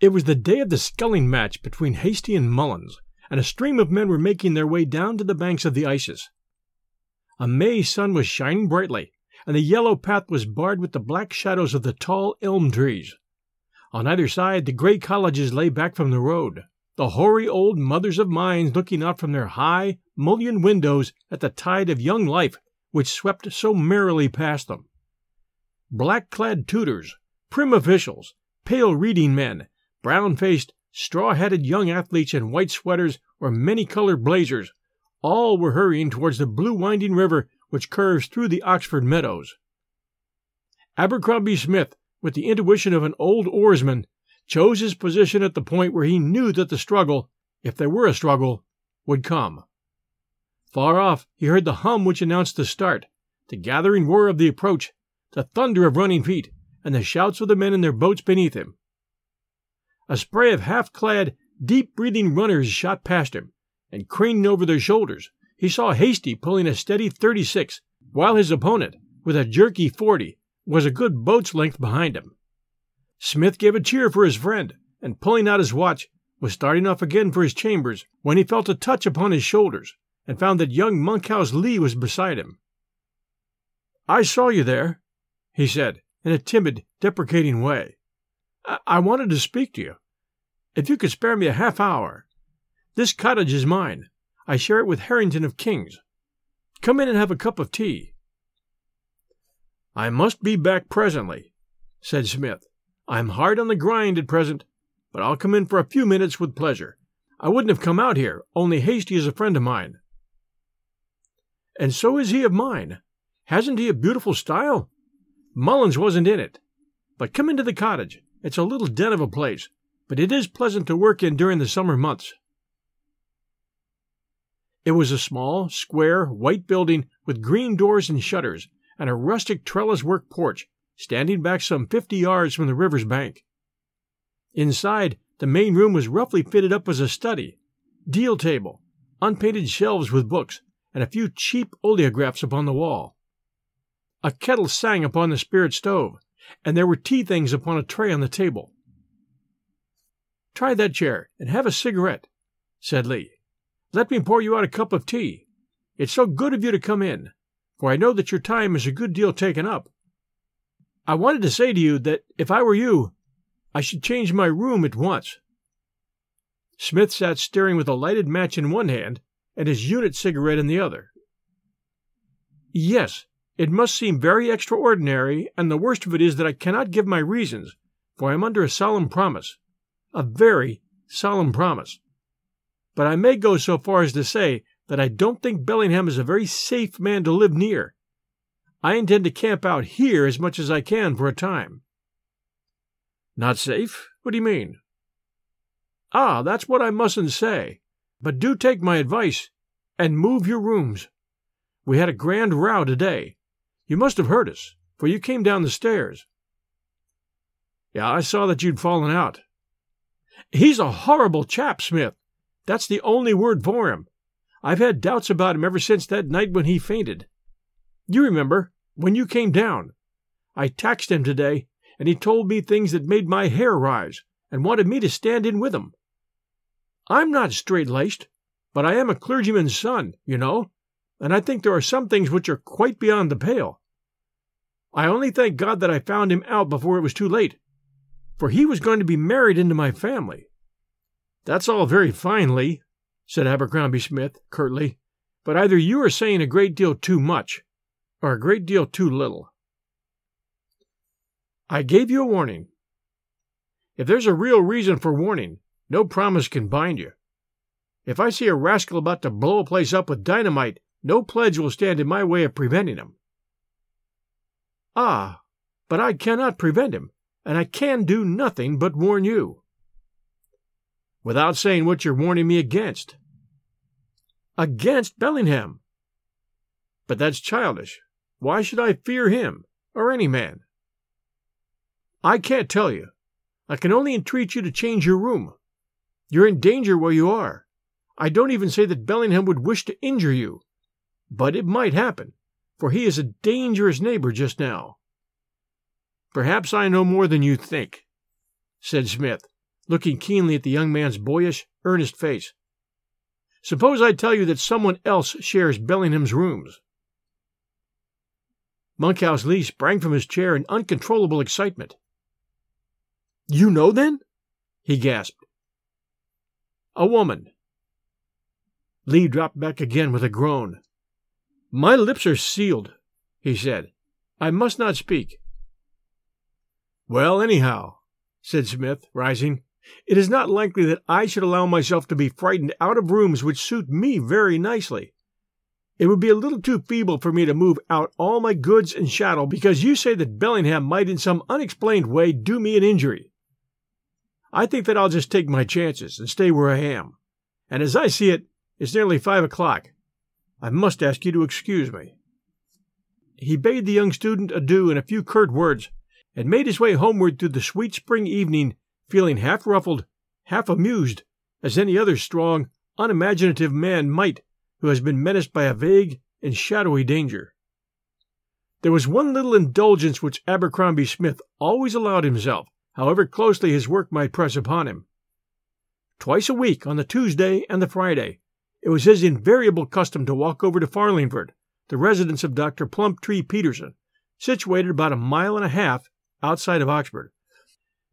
It was the day of the sculling match between Hastie and Mullins, and a stream of men were making their way down to the banks of the Isis. A May sun was shining brightly, and the yellow path was barred with the black shadows of the tall elm trees. On either side, the gray cottages lay back from the road, the hoary old mothers of mines looking out from their high, mullioned windows at the tide of young life which swept so merrily past them. Black clad tutors, prim officials, pale reading men, brown faced, straw hatted young athletes in white sweaters or many colored blazers, all were hurrying towards the blue winding river which curves through the Oxford meadows. Abercrombie Smith, with the intuition of an old oarsman, chose his position at the point where he knew that the struggle, if there were a struggle, would come. Far off he heard the hum which announced the start, the gathering roar of the approach, the thunder of running feet, and the shouts of the men in their boats beneath him. A spray of half clad, deep breathing runners shot past him, and craning over their shoulders, he saw Hastie pulling a steady 36, while his opponent, with a jerky 40, was a good boat's length behind him. Smith gave a cheer for his friend, and pulling out his watch, was starting off again for his chambers when he felt a touch upon his shoulders and found that young Monkhouse Lee was beside him. I saw you there, he said, in a timid, deprecating way. I, wanted to speak to you. If you could spare me a half hour. This cottage is mine. I share it with Harrington of King's. Come in and have a cup of tea. I must be back presently, said Smith. I'm hard on the grind at present, but I'll come in for a few minutes with pleasure. I wouldn't have come out here, only Hastie is a friend of mine. And so is he of mine. Hasn't he a beautiful style? Mullins wasn't in it. But come into the cottage. It's a little den of a place, but it is pleasant to work in during the summer months. It was a small, square, white building with green doors and shutters, and a rustic trellis work porch standing back some fifty yards from the river's bank. Inside, the main room was roughly fitted up as a study, deal table, unpainted shelves with books, and a few cheap oleographs upon the wall. A kettle sang upon the spirit stove, and there were tea things upon a tray on the table. Try that chair and have a cigarette, said Lee. Let me pour you out a cup of tea. It's so good of you to come in, for I know that your time is a good deal taken up. I wanted to say to you that if I were you, I should change my room at once. Smith sat staring with a lighted match in one hand and his unit cigarette in the other. Yes, it must seem very extraordinary, and the worst of it is that I cannot give my reasons, for I am under a solemn promise. A very solemn promise. But I may go so far as to say that I don't think Bellingham is a very safe man to live near, I intend to camp out here as much as I can for a time. Not safe? What do you mean? Ah, that's what I mustn't say. But do take my advice and move your rooms. We had a grand row today. You must have heard us, for you came down the stairs. Yeah, I saw that you'd fallen out. He's a horrible chap, Smith. That's the only word for him. I've had doubts about him ever since that night when he fainted. You remember, when you came down. I taxed him today, and he told me things that made my hair rise, and wanted me to stand in with him. I'm not straight laced, but I am a clergyman's son, you know, and I think there are some things which are quite beyond the pale. I only thank God that I found him out before it was too late, for he was going to be married into my family. That's all very fine, Lee, said Abercrombie Smith curtly, but either you are saying a great deal too much, or a great deal too little. I gave you a warning. If there's a real reason for warning, no promise can bind you. If I see a rascal about to blow a place up with dynamite, no pledge will stand in my way of preventing him. Ah, but I cannot prevent him, and I can do nothing but warn you. Without saying what you're warning me against. Against Bellingham. But that's childish. Why should I fear him, or any man? I can't tell you. I can only entreat you to change your room. You're in danger where you are. I don't even say that Bellingham would wish to injure you. But it might happen, for he is a dangerous neighbor just now. Perhaps I know more than you think, said Smith, looking keenly at the young man's boyish, earnest face. Suppose I tell you that someone else shares Bellingham's rooms? Monkhouse Lee sprang from his chair in uncontrollable excitement. You know, then? he gasped. A woman. Lee dropped back again with a groan. My lips are sealed, he said. I must not speak. Well, anyhow, said Smith, rising, it is not likely that I should allow myself to be frightened out of rooms which suit me very nicely. It would be a little too feeble for me to move out all my goods and chattel because you say that Bellingham might in some unexplained way do me an injury. I think that I'll just take my chances and stay where I am. And as I see it, it's nearly five o'clock. I must ask you to excuse me. He bade the young student adieu in a few curt words, and made his way homeward through the sweet spring evening, feeling half ruffled, half amused, as any other strong, unimaginative man might who has been menaced by a vague and shadowy danger. There was one little indulgence which Abercrombie Smith always allowed himself, however closely his work might press upon him. Twice a week, on the Tuesday and the Friday, it was his invariable custom to walk over to Farlingford, the residence of Dr. Plumptree Peterson, situated about a mile and a half outside of Oxford.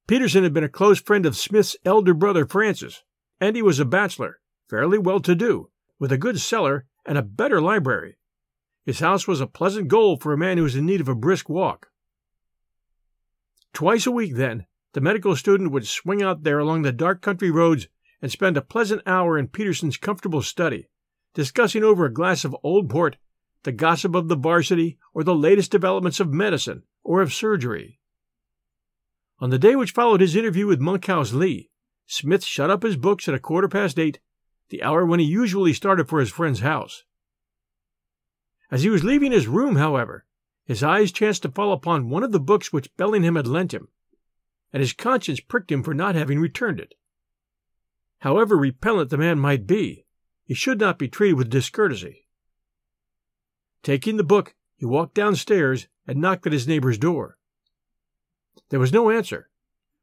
Peterson had been a close friend of Smith's elder brother Francis, and he was a bachelor, fairly well to do, with a good cellar and a better library. His house was a pleasant goal for a man who was in need of a brisk walk. Twice a week, then, the medical student would swing out there along the dark country roads and spend a pleasant hour in Peterson's comfortable study, discussing over a glass of old port the gossip of the varsity or the latest developments of medicine or of surgery. On the day which followed his interview with Monkhouse Lee, Smith shut up his books at a quarter past eight, the hour when he usually started for his friend's house. As he was leaving his room, however, his eyes chanced to fall upon one of the books which Bellingham had lent him, and his conscience pricked him for not having returned it. However repellent the man might be, he should not be treated with discourtesy. Taking the book, he walked downstairs and knocked at his neighbor's door. There was no answer,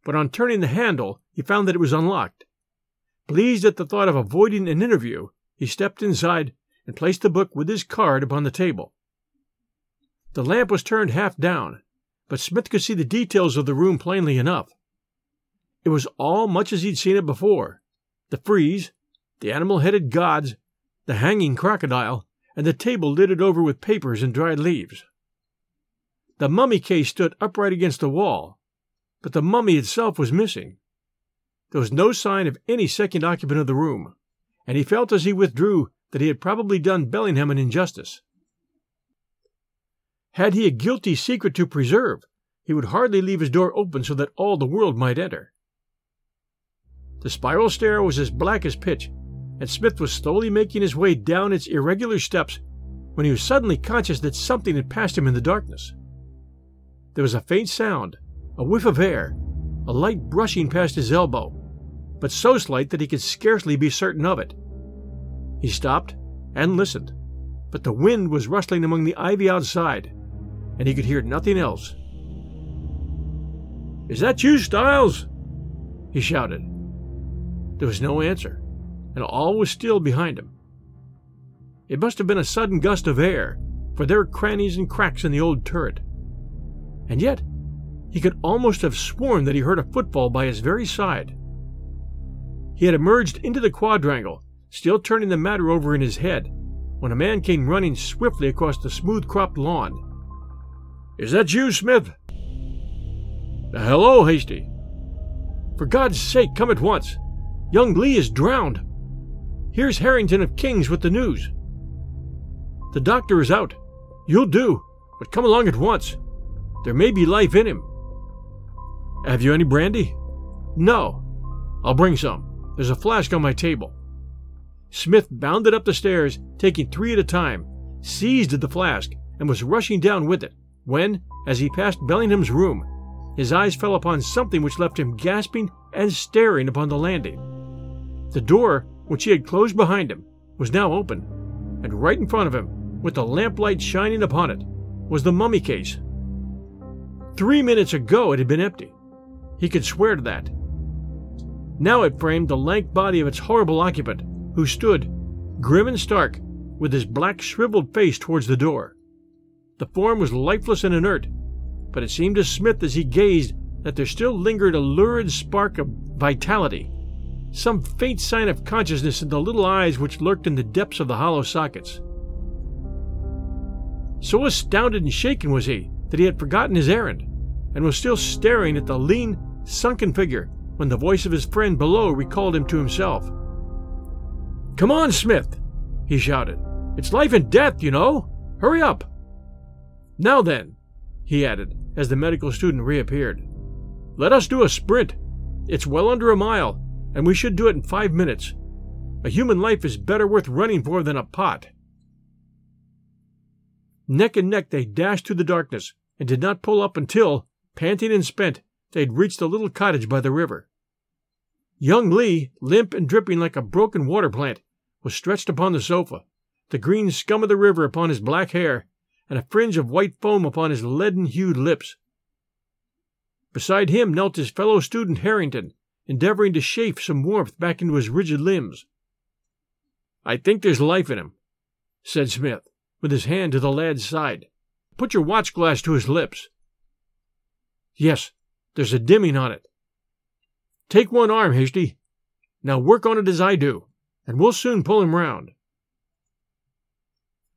but on turning the handle, he found that it was unlocked. Pleased at the thought of avoiding an interview, he stepped inside and placed the book with his card upon the table. The lamp was turned half down, but Smith could see the details of the room plainly enough. It was all much as he'd seen it before the frieze, the animal headed gods, the hanging crocodile, and the table littered over with papers and dried leaves. The mummy case stood upright against the wall, but the mummy itself was missing. There was no sign of any second occupant of the room, and he felt as he withdrew that he had probably done Bellingham an injustice. Had he a guilty secret to preserve, he would hardly leave his door open so that all the world might enter. The spiral stair was as black as pitch, and Smith was slowly making his way down its irregular steps when he was suddenly conscious that something had passed him in the darkness. There was a faint sound, a whiff of air, a light brushing past his elbow, but so slight that he could scarcely be certain of it. He stopped and listened, but the wind was rustling among the ivy outside, and he could hear nothing else. Is that you, Styles? he shouted. There was no answer, and all was still behind him. It must have been a sudden gust of air, for there were crannies and cracks in the old turret. And yet, he could almost have sworn that he heard a footfall by his very side. He had emerged into the quadrangle, still turning the matter over in his head, when a man came running swiftly across the smooth cropped lawn is that you, Smith? Hello, Hastie. For God's sake, come at once. Young Lee is drowned. Here's Harrington of King's with the news. The doctor is out. You'll do, but come along at once. There may be life in him. Have you any brandy? No. I'll bring some. There's a flask on my table. Smith bounded up the stairs, taking three at a time, seized the flask, and was rushing down with it when, as he passed Bellingham's room, his eyes fell upon something which left him gasping and staring upon the landing. The door, which he had closed behind him, was now open, and right in front of him, with the lamplight shining upon it, was the mummy case. Three minutes ago it had been empty. He could swear to that. Now it framed the lank body of its horrible occupant, who stood, grim and stark, with his black shriveled face towards the door. The form was lifeless and inert, but it seemed to Smith as he gazed that there still lingered a lurid spark of vitality, some faint sign of consciousness in the little eyes which lurked in the depths of the hollow sockets. So astounded and shaken was he that he had forgotten his errand, and was still staring at the lean, sunken figure when the voice of his friend below recalled him to himself. Come on, Smith, he shouted. It's life and death, you know. Hurry up. Now then, he added, as the medical student reappeared, let us do a sprint. It's well under a mile, and we should do it in five minutes. A human life is better worth running for than a pot. Neck and neck they dashed through the darkness, and did not pull up until, panting and spent, they had reached a little cottage by the river. Young Lee, limp and dripping like a broken water plant, was stretched upon the sofa, the green scum of the river upon his black hair, and a fringe of white foam upon his leaden hued lips. Beside him knelt his fellow student Harrington, endeavoring to chafe some warmth back into his rigid limbs. I think there's life in him, said Smith, with his hand to the lad's side. Put your watch glass to his lips. Yes, there's a dimming on it. Take one arm, Hastie. Now work on it as I do, and we'll soon pull him round.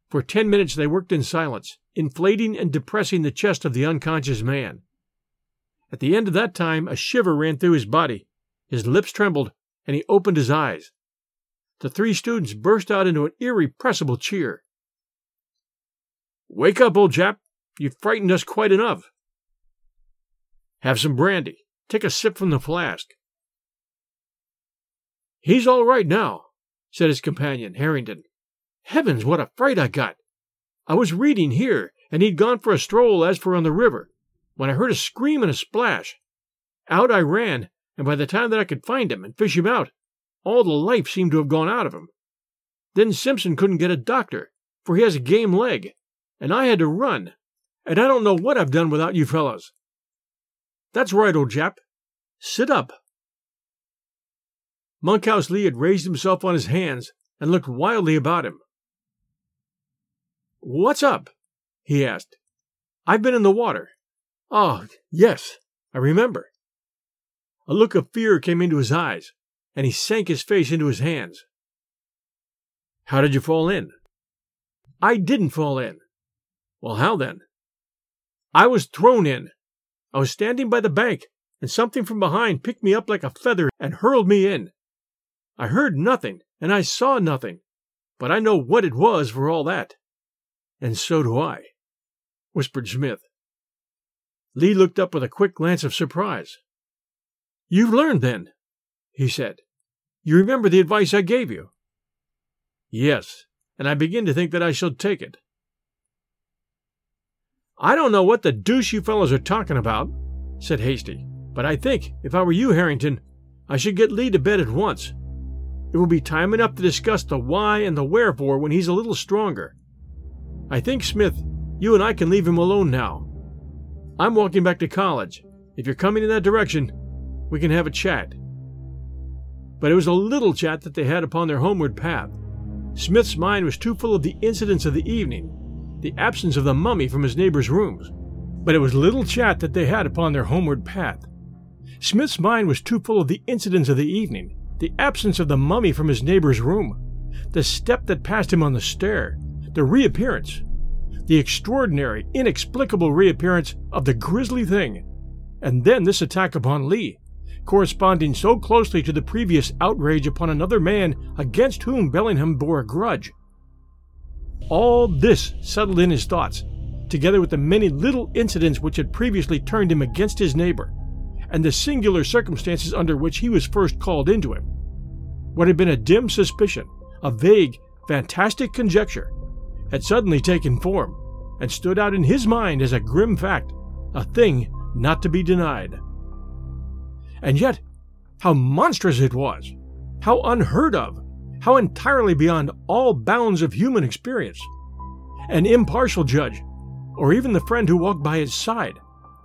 For ten minutes they worked in silence, inflating and depressing the chest of the unconscious man. At the end of that time, a shiver ran through his body, his lips trembled, and he opened his eyes. The three students burst out into an irrepressible cheer. Wake up, old chap! You've frightened us quite enough. Have some brandy. Take a sip from the flask. He's all right now, said his companion, Harrington. Heavens, what a fright I got! I was reading here, and he'd gone for a stroll as for on the river, when I heard a scream and a splash. Out I ran, and by the time that I could find him and fish him out, all the life seemed to have gone out of him. Then Simpson couldn't get a doctor, for he has a game leg, and I had to run, and I don't know what I've done without you fellows. That's right, old chap. Sit up. Monkhouse Lee had raised himself on his hands and looked wildly about him. What's up? he asked. I've been in the water. Oh, yes, I remember. A look of fear came into his eyes, and he sank his face into his hands. How did you fall in? I didn't fall in. Well, how then? I was thrown in. I was standing by the bank, and something from behind picked me up like a feather and hurled me in. I heard nothing, and I saw nothing, but I know what it was for all that. And so do I, whispered Smith. Lee looked up with a quick glance of surprise. You've learned, then, he said. You remember the advice I gave you? Yes, and I begin to think that I shall take it. I don't know what the deuce you fellows are talking about, said Hastie, but I think, if I were you, Harrington, I should get Lee to bed at once. It will be time enough to discuss the why and the wherefore when he's a little stronger. I think, Smith, you and I can leave him alone now. I'm walking back to college. If you're coming in that direction, we can have a chat. But it was a little chat that they had upon their homeward path. Smith's mind was too full of the incidents of the evening, the absence of the mummy from his neighbor's rooms. But it was little chat that they had upon their homeward path. Smith's mind was too full of the incidents of the evening, the absence of the mummy from his neighbor's room, the step that passed him on the stair, the reappearance, the extraordinary, inexplicable reappearance of the grisly thing, and then this attack upon Lee, corresponding so closely to the previous outrage upon another man against whom Bellingham bore a grudge. All this settled in his thoughts, together with the many little incidents which had previously turned him against his neighbor, and the singular circumstances under which he was first called into him. What had been a dim suspicion, a vague, fantastic conjecture, had suddenly taken form and stood out in his mind as a grim fact, a thing not to be denied. And yet, how monstrous it was! How unheard of! How entirely beyond all bounds of human experience! An impartial judge, or even the friend who walked by his side,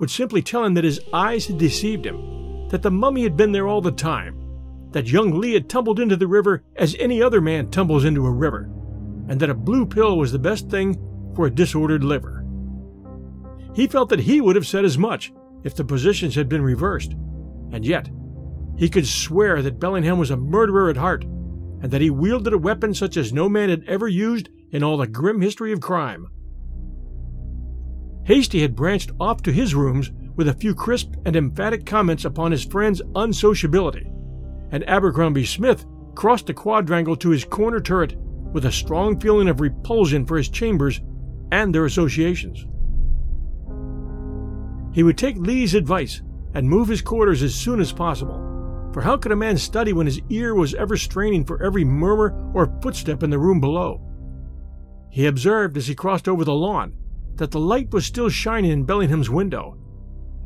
would simply tell him that his eyes had deceived him, that the mummy had been there all the time, that young Lee had tumbled into the river as any other man tumbles into a river, and that a blue pill was the best thing for a disordered liver. He felt that he would have said as much if the positions had been reversed, and yet he could swear that Bellingham was a murderer at heart, and that he wielded a weapon such as no man had ever used in all the grim history of crime. Hastie had branched off to his rooms with a few crisp and emphatic comments upon his friend's unsociability, and Abercrombie Smith crossed the quadrangle to his corner turret with a strong feeling of repulsion for his chambers and their associations. He would take Lee's advice and move his quarters as soon as possible, for how could a man study when his ear was ever straining for every murmur or footstep in the room below? He observed as he crossed over the lawn that the light was still shining in Bellingham's window,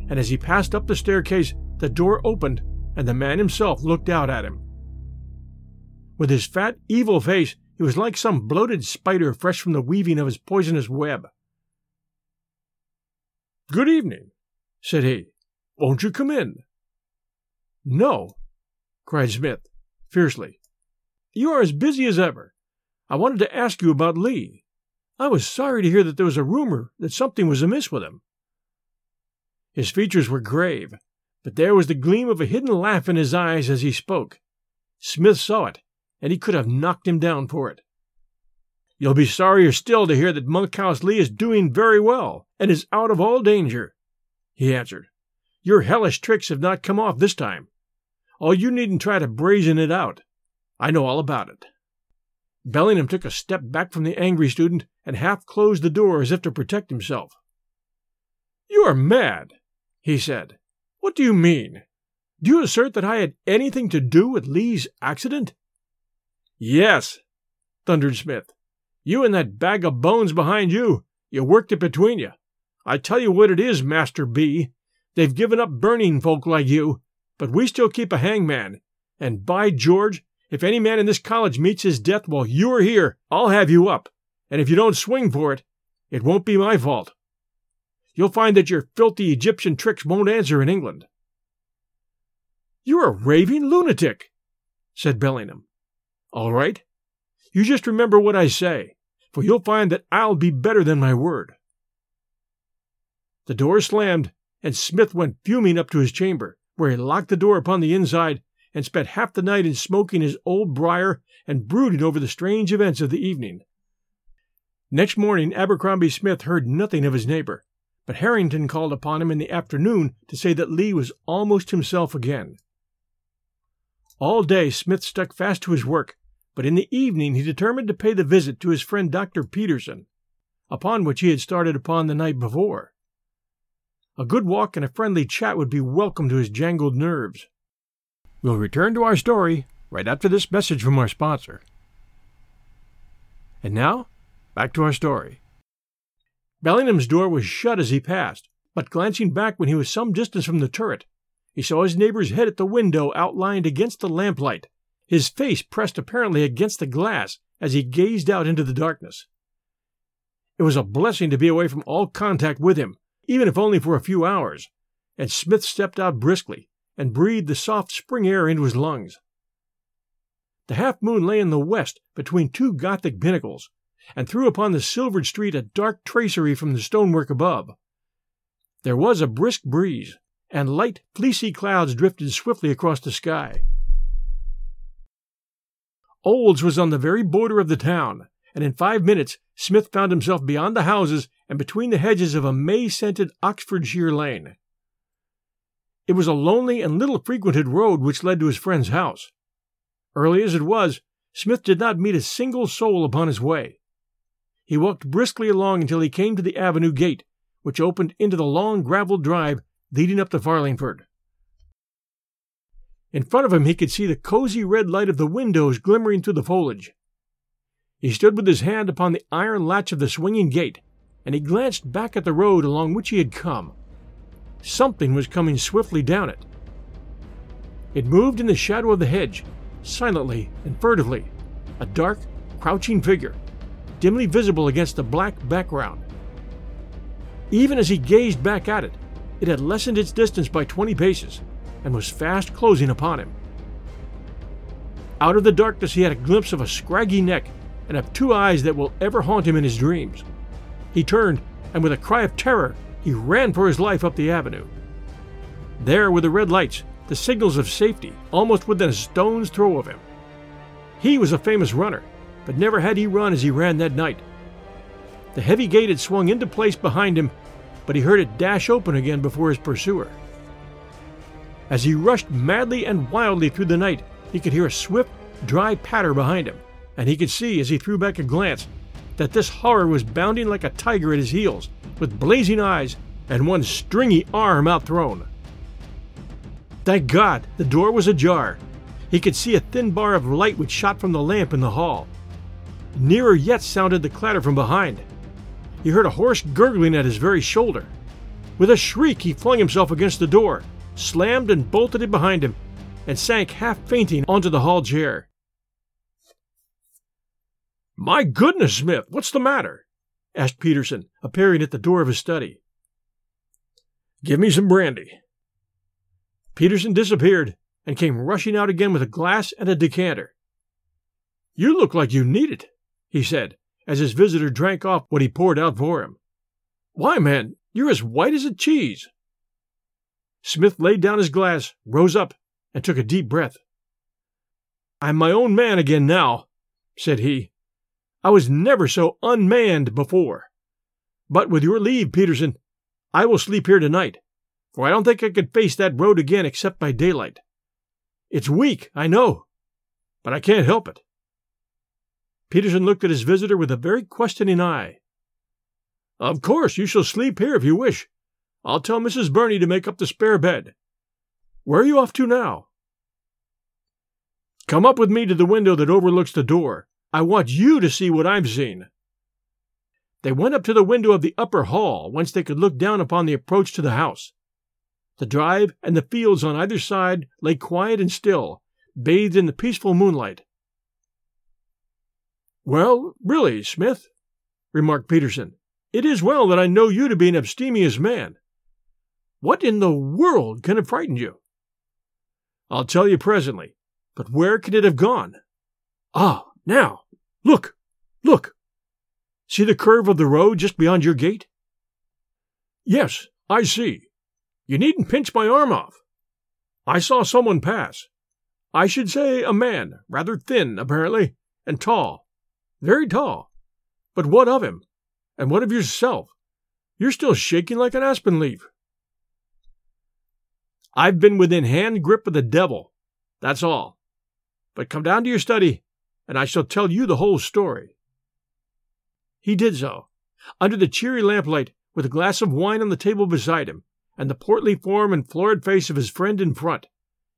and as he passed up the staircase, the door opened and the man himself looked out at him. With his fat, evil face, he was like some bloated spider fresh from the weaving of his poisonous web. Good evening, said he. Won't you come in? No, cried Smith, fiercely. You are as busy as ever. I wanted to ask you about Lee. I was sorry to hear that there was a rumor that something was amiss with him. His features were grave, but there was the gleam of a hidden laugh in his eyes as he spoke. Smith saw it, and he could have knocked him down for it. You'll be sorrier still to hear that Monkhouse Lee is doing very well and is out of all danger, he answered. Your hellish tricks have not come off this time. Oh, you needn't try to brazen it out. I know all about it. Bellingham took a step back from the angry student and half closed the door as if to protect himself. You are mad, he said. What do you mean? Do you assert that I had anything to do with Lee's accident? Yes, thundered Smith. You and that bag of bones behind you. You worked it between you. I tell you what it is, Master B. They've given up burning folk like you, but we still keep a hangman. And by George, if any man in this college meets his death while you are here, I'll have you up. And if you don't swing for it, it won't be my fault. You'll find that your filthy Egyptian tricks won't answer in England. You're a raving lunatic, said Bellingham. All right. You just remember what I say for you'll find that I'll be better than my word. The door slammed, and Smith went fuming up to his chamber, where he locked the door upon the inside and spent half the night in smoking his old briar and brooding over the strange events of the evening. Next morning, Abercrombie Smith heard nothing of his neighbor, but Harrington called upon him in the afternoon to say that Lee was almost himself again. All day Smith stuck fast to his work, but in the evening he determined to pay the visit to his friend Dr. Peterson, upon which he had started upon the night before. A good walk and a friendly chat would be welcome to his jangled nerves. We'll return to our story right after this message from our sponsor. And now, back to our story. Bellingham's door was shut as he passed, but glancing back when he was some distance from the turret, he saw his neighbor's head at the window outlined against the lamplight his face pressed apparently against the glass as he gazed out into the darkness. It was a blessing to be away from all contact with him, even if only for a few hours, and Smith stepped out briskly and breathed the soft spring air into his lungs. The half moon lay in the west between two Gothic pinnacles, and threw upon the silvered street a dark tracery from the stonework above. There was a brisk breeze, and light, fleecy clouds drifted swiftly across the sky. Olds was on the very border of the town, and in five minutes Smith found himself beyond the houses and between the hedges of a May scented Oxfordshire lane. It was a lonely and little frequented road which led to his friend's house. Early as it was, Smith did not meet a single soul upon his way. He walked briskly along until he came to the avenue gate, which opened into the long gravelled drive leading up to Farlingford. In front of him, he could see the cozy red light of the windows glimmering through the foliage. He stood with his hand upon the iron latch of the swinging gate, and he glanced back at the road along which he had come. Something was coming swiftly down it. It moved in the shadow of the hedge, silently and furtively, a dark, crouching figure, dimly visible against the black background. Even as he gazed back at it, it had lessened its distance by twenty paces and was fast closing upon him. Out of the darkness, he had a glimpse of a scraggy neck and of two eyes that will ever haunt him in his dreams. He turned, and with a cry of terror, he ran for his life up the avenue. There were the red lights, the signals of safety, almost within a stone's throw of him. He was a famous runner, but never had he run as he ran that night. The heavy gate had swung into place behind him, but he heard it dash open again before his pursuer. As he rushed madly and wildly through the night, he could hear a swift, dry patter behind him, and he could see, as he threw back a glance, that this horror was bounding like a tiger at his heels, with blazing eyes and one stringy arm outthrown. Thank God, the door was ajar. He could see a thin bar of light which shot from the lamp in the hall. Nearer yet sounded the clatter from behind. He heard a hoarse gurgling at his very shoulder. With a shriek, he flung himself against the door, slammed and bolted it behind him, and sank half fainting onto the hall chair. My goodness, Smith, what's the matter? asked Peterson, appearing at the door of his study. Give me some brandy. Peterson disappeared and came rushing out again with a glass and a decanter. You look like you need it, he said, as his visitor drank off what he poured out for him. Why, man, you're as white as a cheese. Smith laid down his glass, rose up, and took a deep breath. I'm my own man again now, said he. I was never so unmanned before. But with your leave, Peterson, I will sleep here tonight for I don't think I could face that road again except by daylight. It's weak, I know, but I can't help it. Peterson looked at his visitor with a very questioning eye. Of course, you shall sleep here if you wish. I'll tell Mrs. Burney to make up the spare bed. Where are you off to now? Come up with me to the window that overlooks the door. I want you to see what I've seen. They went up to the window of the upper hall, whence they could look down upon the approach to the house. The drive and the fields on either side lay quiet and still, bathed in the peaceful moonlight. Well, really, Smith, remarked Peterson, it is well that I know you to be an abstemious man. What in the world can have frightened you? I'll tell you presently, but where could it have gone? Ah, now, look, look! See the curve of the road just beyond your gate? Yes, I see. You needn't pinch my arm off. I saw someone pass. I should say a man, rather thin, apparently, and tall. Very tall. But what of him? And what of yourself? You're still shaking like an aspen leaf. I've been within hand grip of the devil. That's all. But come down to your study, and I shall tell you the whole story. He did so, under the cheery lamplight, with a glass of wine on the table beside him, and the portly form and florid face of his friend in front.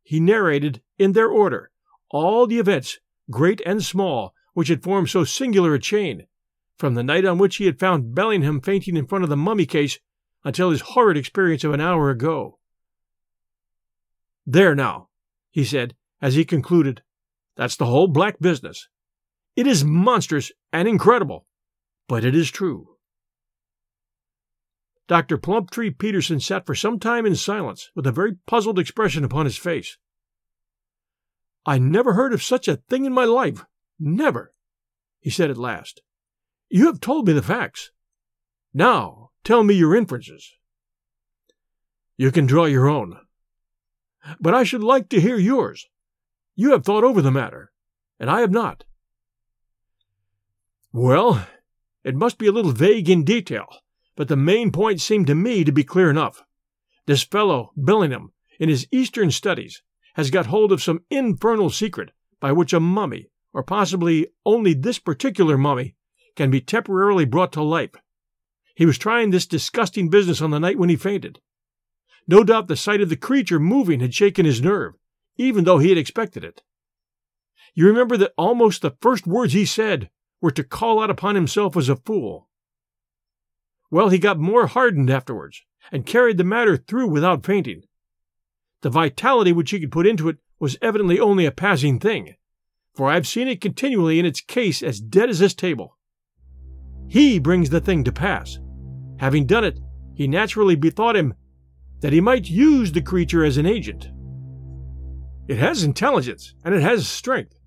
He narrated, in their order, all the events, great and small, which had formed so singular a chain, from the night on which he had found Bellingham fainting in front of the mummy case until his horrid experience of an hour ago. There now, he said, as he concluded, that's the whole black business. It is monstrous and incredible, but it is true. Dr. Plumptree Peterson sat for some time in silence, with a very puzzled expression upon his face. I never heard of such a thing in my life. Never, he said at last. You have told me the facts. Now, tell me your inferences. You can draw your own. But I should like to hear yours. You have thought over the matter, and I have not. Well, it must be a little vague in detail, but the main point seemed to me to be clear enough. This fellow, Bellingham, in his Eastern studies, has got hold of some infernal secret by which a mummy, or possibly only this particular mummy, can be temporarily brought to life. He was trying this disgusting business on the night when he fainted. No doubt the sight of the creature moving had shaken his nerve, even though he had expected it. You remember that almost the first words he said were to call out upon himself as a fool. Well, he got more hardened afterwards, and carried the matter through without fainting. The vitality which he could put into it was evidently only a passing thing, for I have seen it continually in its case as dead as this table. He brings the thing to pass. Having done it, he naturally bethought him that he might use the creature as an agent. It has intelligence, and it has strength,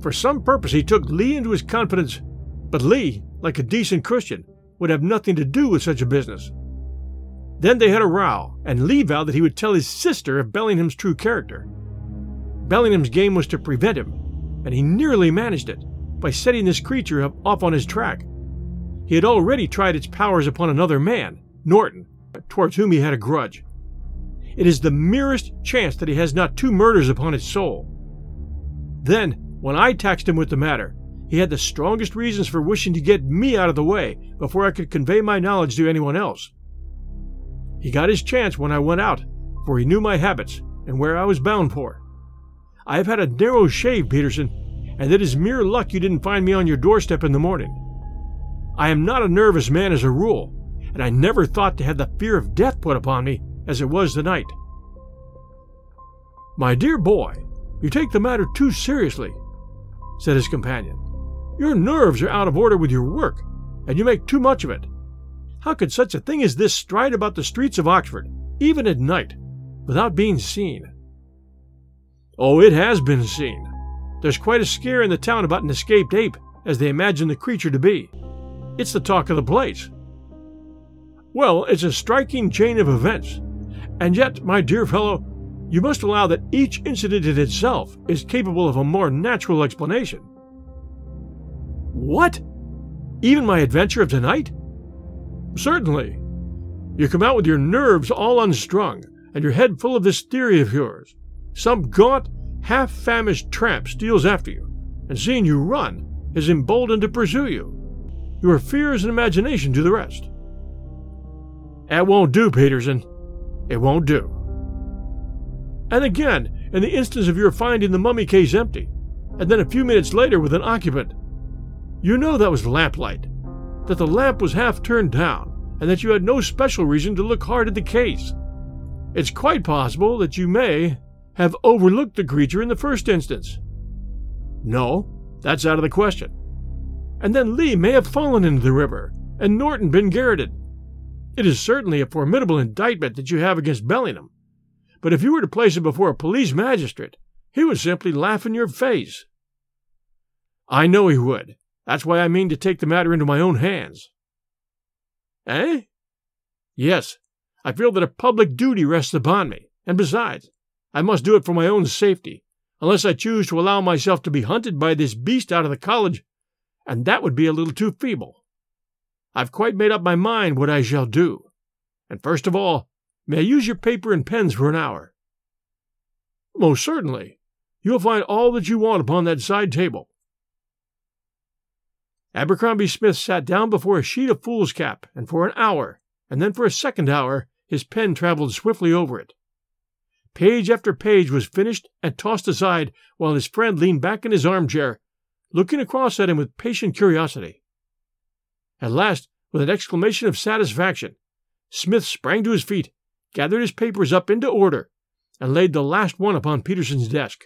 For some purpose, he took Lee into his confidence, but Lee, like a decent Christian, would have nothing to do with such a business. Then they had a row, and Lee vowed that he would tell his sister of Bellingham's true character. Bellingham's game was to prevent him, and he nearly managed it by setting this creature off on his track. He had already tried its powers upon another man, Norton, towards whom he had a grudge. It is the merest chance that he has not two murders upon his soul. Then, when I taxed him with the matter, he had the strongest reasons for wishing to get me out of the way before I could convey my knowledge to anyone else. He got his chance when I went out, for he knew my habits and where I was bound for. I have had a narrow shave, Peterson, and it is mere luck you didn't find me on your doorstep in the morning. I am not a nervous man as a rule, and I never thought to have the fear of death put upon me as it was the night. My dear boy, you take the matter too seriously, said his companion. Your nerves are out of order with your work, and you make too much of it. How could such a thing as this stride about the streets of Oxford, even at night, without being seen? Oh, it has been seen. There's quite a scare in the town about an escaped ape, as they imagine the creature to be. It's the talk of the place. Well, it's a striking chain of events. And yet, my dear fellow, you must allow that each incident in itself is capable of a more natural explanation. What? Even my adventure of tonight? Certainly. You come out with your nerves all unstrung and your head full of this theory of yours. Some gaunt, half famished tramp steals after you, and seeing you run, is emboldened to pursue you. Your fears and imagination do the rest. That won't do, Peterson. It won't do. And again, in the instance of your finding the mummy case empty, and then a few minutes later with an occupant, you know that was lamplight, that the lamp was half turned down, and that you had no special reason to look hard at the case. It's quite possible that you may have overlooked the creature in the first instance. No, that's out of the question. And then Lee may have fallen into the river, and Norton been garroted. It is certainly a formidable indictment that you have against Bellingham. But if you were to place it before a police magistrate, he would simply laugh in your face. I know he would. That's why I mean to take the matter into my own hands. Eh? Yes, I feel that a public duty rests upon me, and besides, I must do it for my own safety, unless I choose to allow myself to be hunted by this beast out of the college, and that would be a little too feeble. I've quite made up my mind what I shall do. And first of all, may I use your paper and pens for an hour? Most certainly. You'll find all that you want upon that side table. Abercrombie Smith sat down before a sheet of foolscap, and for an hour, and then for a second hour, his pen traveled swiftly over it. Page after page was finished and tossed aside while his friend leaned back in his armchair, looking across at him with patient curiosity. At last, with an exclamation of satisfaction, Smith sprang to his feet, gathered his papers up into order, and laid the last one upon Peterson's desk.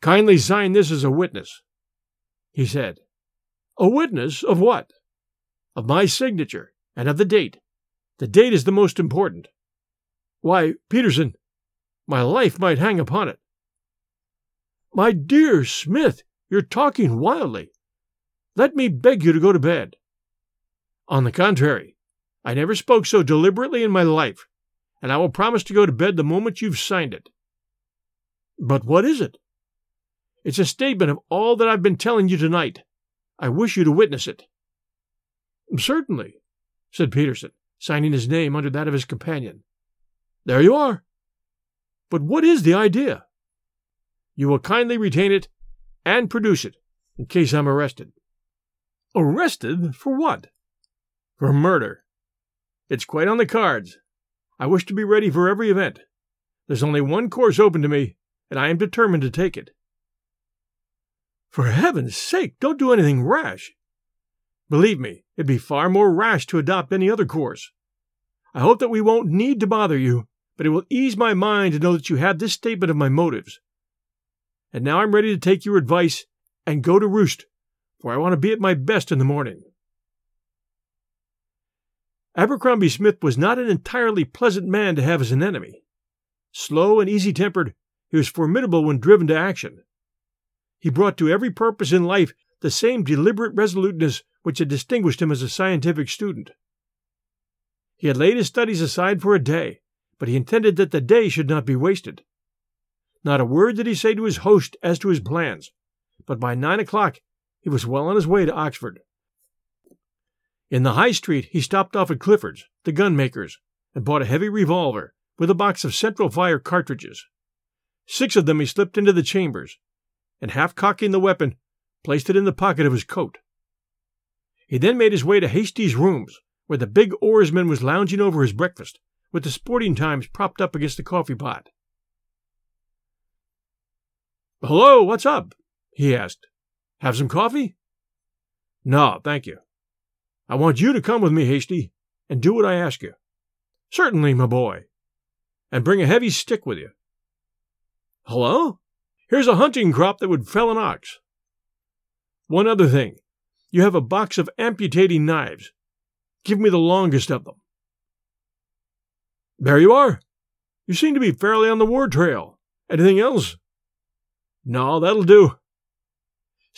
Kindly sign this as a witness, he said. A witness of what? Of my signature and of the date. The date is the most important. Why, Peterson, my life might hang upon it. My dear Smith, you're talking wildly. Let me beg you to go to bed. On the contrary, I never spoke so deliberately in my life, and I will promise to go to bed the moment you've signed it. But what is it? It's a statement of all that I've been telling you tonight. I wish you to witness it. Certainly, said Peterson, signing his name under that of his companion. There you are. But what is the idea? You will kindly retain it and produce it in case I'm arrested. Arrested for what? For murder. It's quite on the cards. I wish to be ready for every event. There's only one course open to me, and I am determined to take it. For heaven's sake, don't do anything rash. Believe me, it'd be far more rash to adopt any other course. I hope that we won't need to bother you but it will ease my mind to know that you have this statement of my motives. And now I'm ready to take your advice and go to roost, for I want to be at my best in the morning. Abercrombie Smith was not an entirely pleasant man to have as an enemy. Slow and easy tempered, he was formidable when driven to action, he brought to every purpose in life the same deliberate resoluteness which had distinguished him as a scientific student. He had laid his studies aside for a day, but he intended that the day should not be wasted. Not a word did he say to his host as to his plans, but by nine o'clock he was well on his way to Oxford. In the High Street, he stopped off at Clifford's, the gunmaker's, and bought a heavy revolver with a box of central fire cartridges. Six of them he slipped into the chambers, and half cocking the weapon, placed it in the pocket of his coat. He then made his way to Hastie's rooms, where the big oarsman was lounging over his breakfast, with the Sporting Times propped up against the coffee pot. Hello, what's up? he asked. Have some coffee? No, thank you. I want you to come with me, Hastie, and do what I ask you. Certainly, my boy. And bring a heavy stick with you. Hello? Here's a hunting crop that would fell an ox. One other thing. You have a box of amputating knives. Give me the longest of them. There you are. You seem to be fairly on the war trail. Anything else? No, that'll do.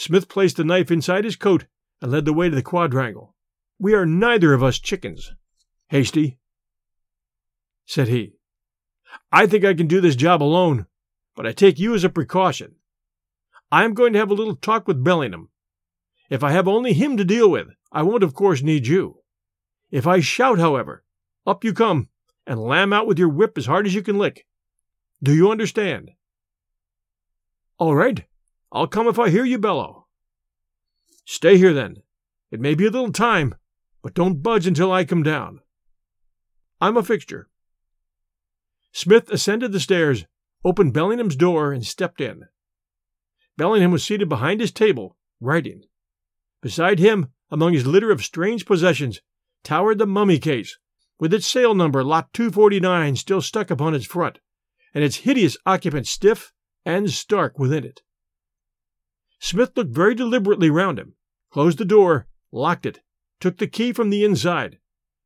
Smith placed the knife inside his coat and led the way to the quadrangle. We are neither of us chickens. Hastie, said he. I think I can do this job alone, but I take you as a precaution. I am going to have a little talk with Bellingham. If I have only him to deal with, I won't, of course, need you. If I shout, however, up you come and lam out with your whip as hard as you can lick. Do you understand? All right. I'll come if I hear you bellow. Stay here then. It may be a little time, but don't budge until I come down. I'm a fixture. Smith ascended the stairs, opened Bellingham's door, and stepped in. Bellingham was seated behind his table, writing. Beside him, among his litter of strange possessions, towered the mummy case, with its sale number lot 249 still stuck upon its front, and its hideous occupant stiff and stark within it. Smith looked very deliberately round him, closed the door, locked it, took the key from the inside,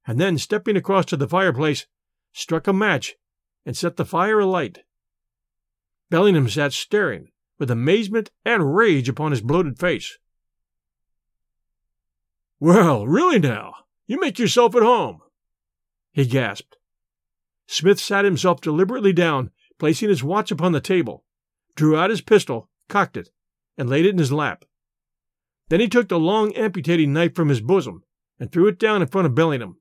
and then, stepping across to the fireplace, struck a match and set the fire alight. Bellingham sat staring, with amazement and rage upon his bloated face. Well, really now, you make yourself at home, he gasped. Smith sat himself deliberately down, placing his watch upon the table, drew out his pistol, cocked it, and laid it in his lap. Then he took the long amputating knife from his bosom and threw it down in front of Bellingham.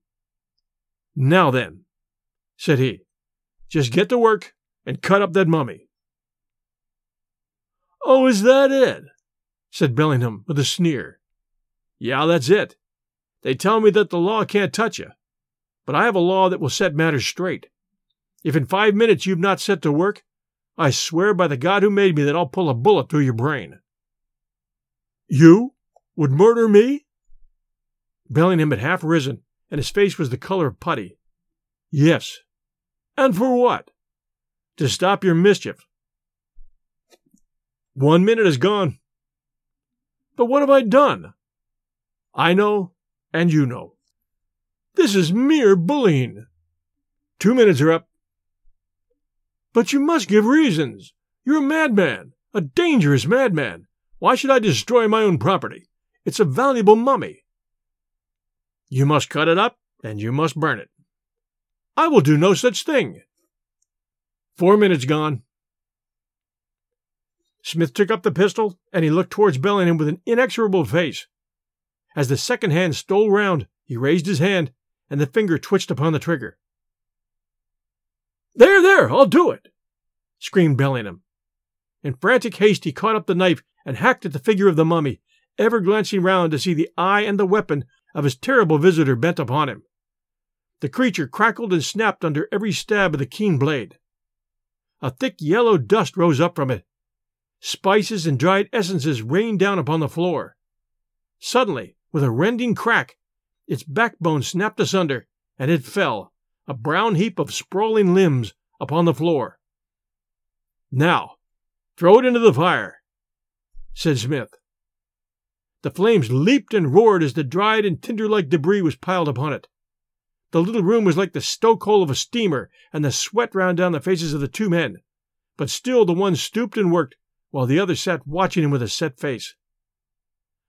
Now then, said he, just get to work and cut up that mummy. Oh, is that it? said Bellingham with a sneer. Yeah, that's it. They tell me that the law can't touch you, but I have a law that will set matters straight. If in five minutes you've not set to work, I swear by the God who made me that I'll pull a bullet through your brain. You would murder me? Bellingham had half risen, and his face was the color of putty. Yes. And for what? To stop your mischief. One minute is gone. But what have I done? I know, and you know. This is mere bullying. Two minutes are up. But you must give reasons. You're a madman, a dangerous madman. Why should I destroy my own property? It's a valuable mummy. You must cut it up, and you must burn it. I will do no such thing. Four minutes gone. Smith took up the pistol, and he looked towards Bellingham with an inexorable face. As the second hand stole round, he raised his hand, and the finger twitched upon the trigger. There, there, I'll do it! screamed Bellingham. In frantic haste, he caught up the knife and hacked at the figure of the mummy, ever glancing round to see the eye and the weapon of his terrible visitor bent upon him. The creature crackled and snapped under every stab of the keen blade. A thick yellow dust rose up from it. Spices and dried essences rained down upon the floor. Suddenly, with a rending crack, its backbone snapped asunder, and it fell, a brown heap of sprawling limbs, upon the floor. Now, throw it into the fire, said Smith. The flames leaped and roared as the dried and tinder like debris was piled upon it. The little room was like the stokehole of a steamer, and the sweat ran down the faces of the two men. But still the one stooped and worked, while the other sat watching him with a set face.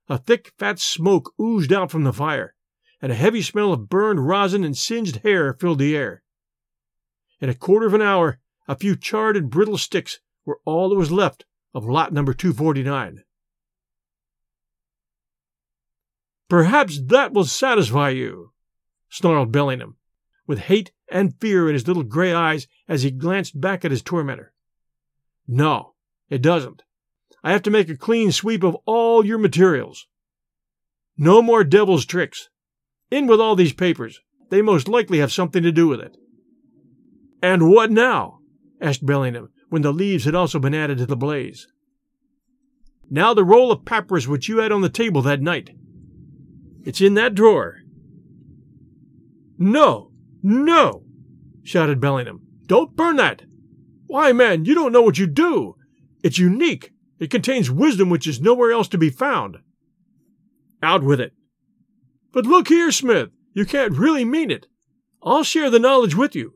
A thick, fat smoke oozed out from the fire, and a heavy smell of burned rosin and singed hair filled the air. In a quarter of an hour, a few charred and brittle sticks were all that was left of lot number 249. Perhaps that will satisfy you, snarled Bellingham, with hate and fear in his little gray eyes as he glanced back at his tormentor. No, it doesn't. I have to make a clean sweep of all your materials. No more devil's tricks. In with all these papers. They most likely have something to do with it. And what now? asked Bellingham, when the leaves had also been added to the blaze. Now the roll of papyrus which you had on the table that night. It's in that drawer. No, no, shouted Bellingham. Don't burn that. Why, man, you don't know what you do. It's unique. It contains wisdom which is nowhere else to be found. Out with it. But look here, Smith, you can't really mean it. I'll share the knowledge with you.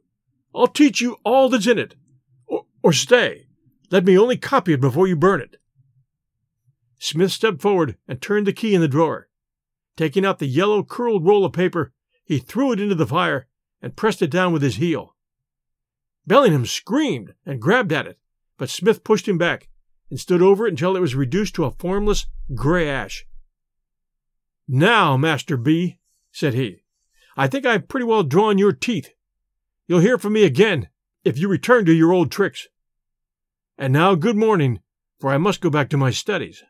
I'll teach you all that's in it. Or, stay. Let me only copy it before you burn it. Smith stepped forward and turned the key in the drawer. Taking out the yellow curled roll of paper, he threw it into the fire and pressed it down with his heel. Bellingham screamed and grabbed at it, but Smith pushed him back and stood over it until it was reduced to a formless gray ash. Now, Master B, said he, I think I've pretty well drawn your teeth. You'll hear from me again if you return to your old tricks. And now good morning, for I must go back to my studies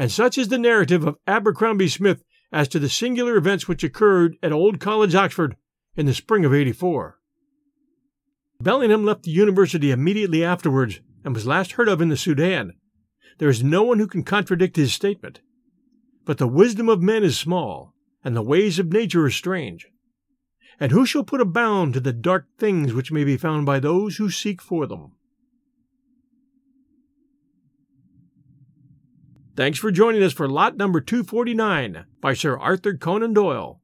and such is the narrative of Abercrombie Smith as to the singular events which occurred at Old College, Oxford, in the spring of 84. Bellingham left the university immediately afterwards and was last heard of in the Sudan. There is no one who can contradict his statement. But the wisdom of men is small, and the ways of nature are strange. And who shall put a bound to the dark things which may be found by those who seek for them? Thanks for joining us for lot number 249 by Sir Arthur Conan Doyle.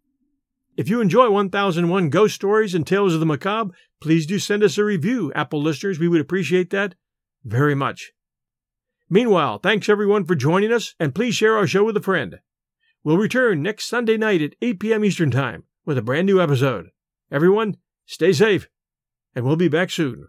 If you enjoy 1001 Ghost Stories and Tales of the Macabre, please do send us a review, Apple listeners. We would appreciate that very much. Meanwhile, thanks everyone for joining us, and please share our show with a friend. We'll return next Sunday night at 8 p.m. Eastern Time with a brand new episode. Everyone, stay safe, and we'll be back soon.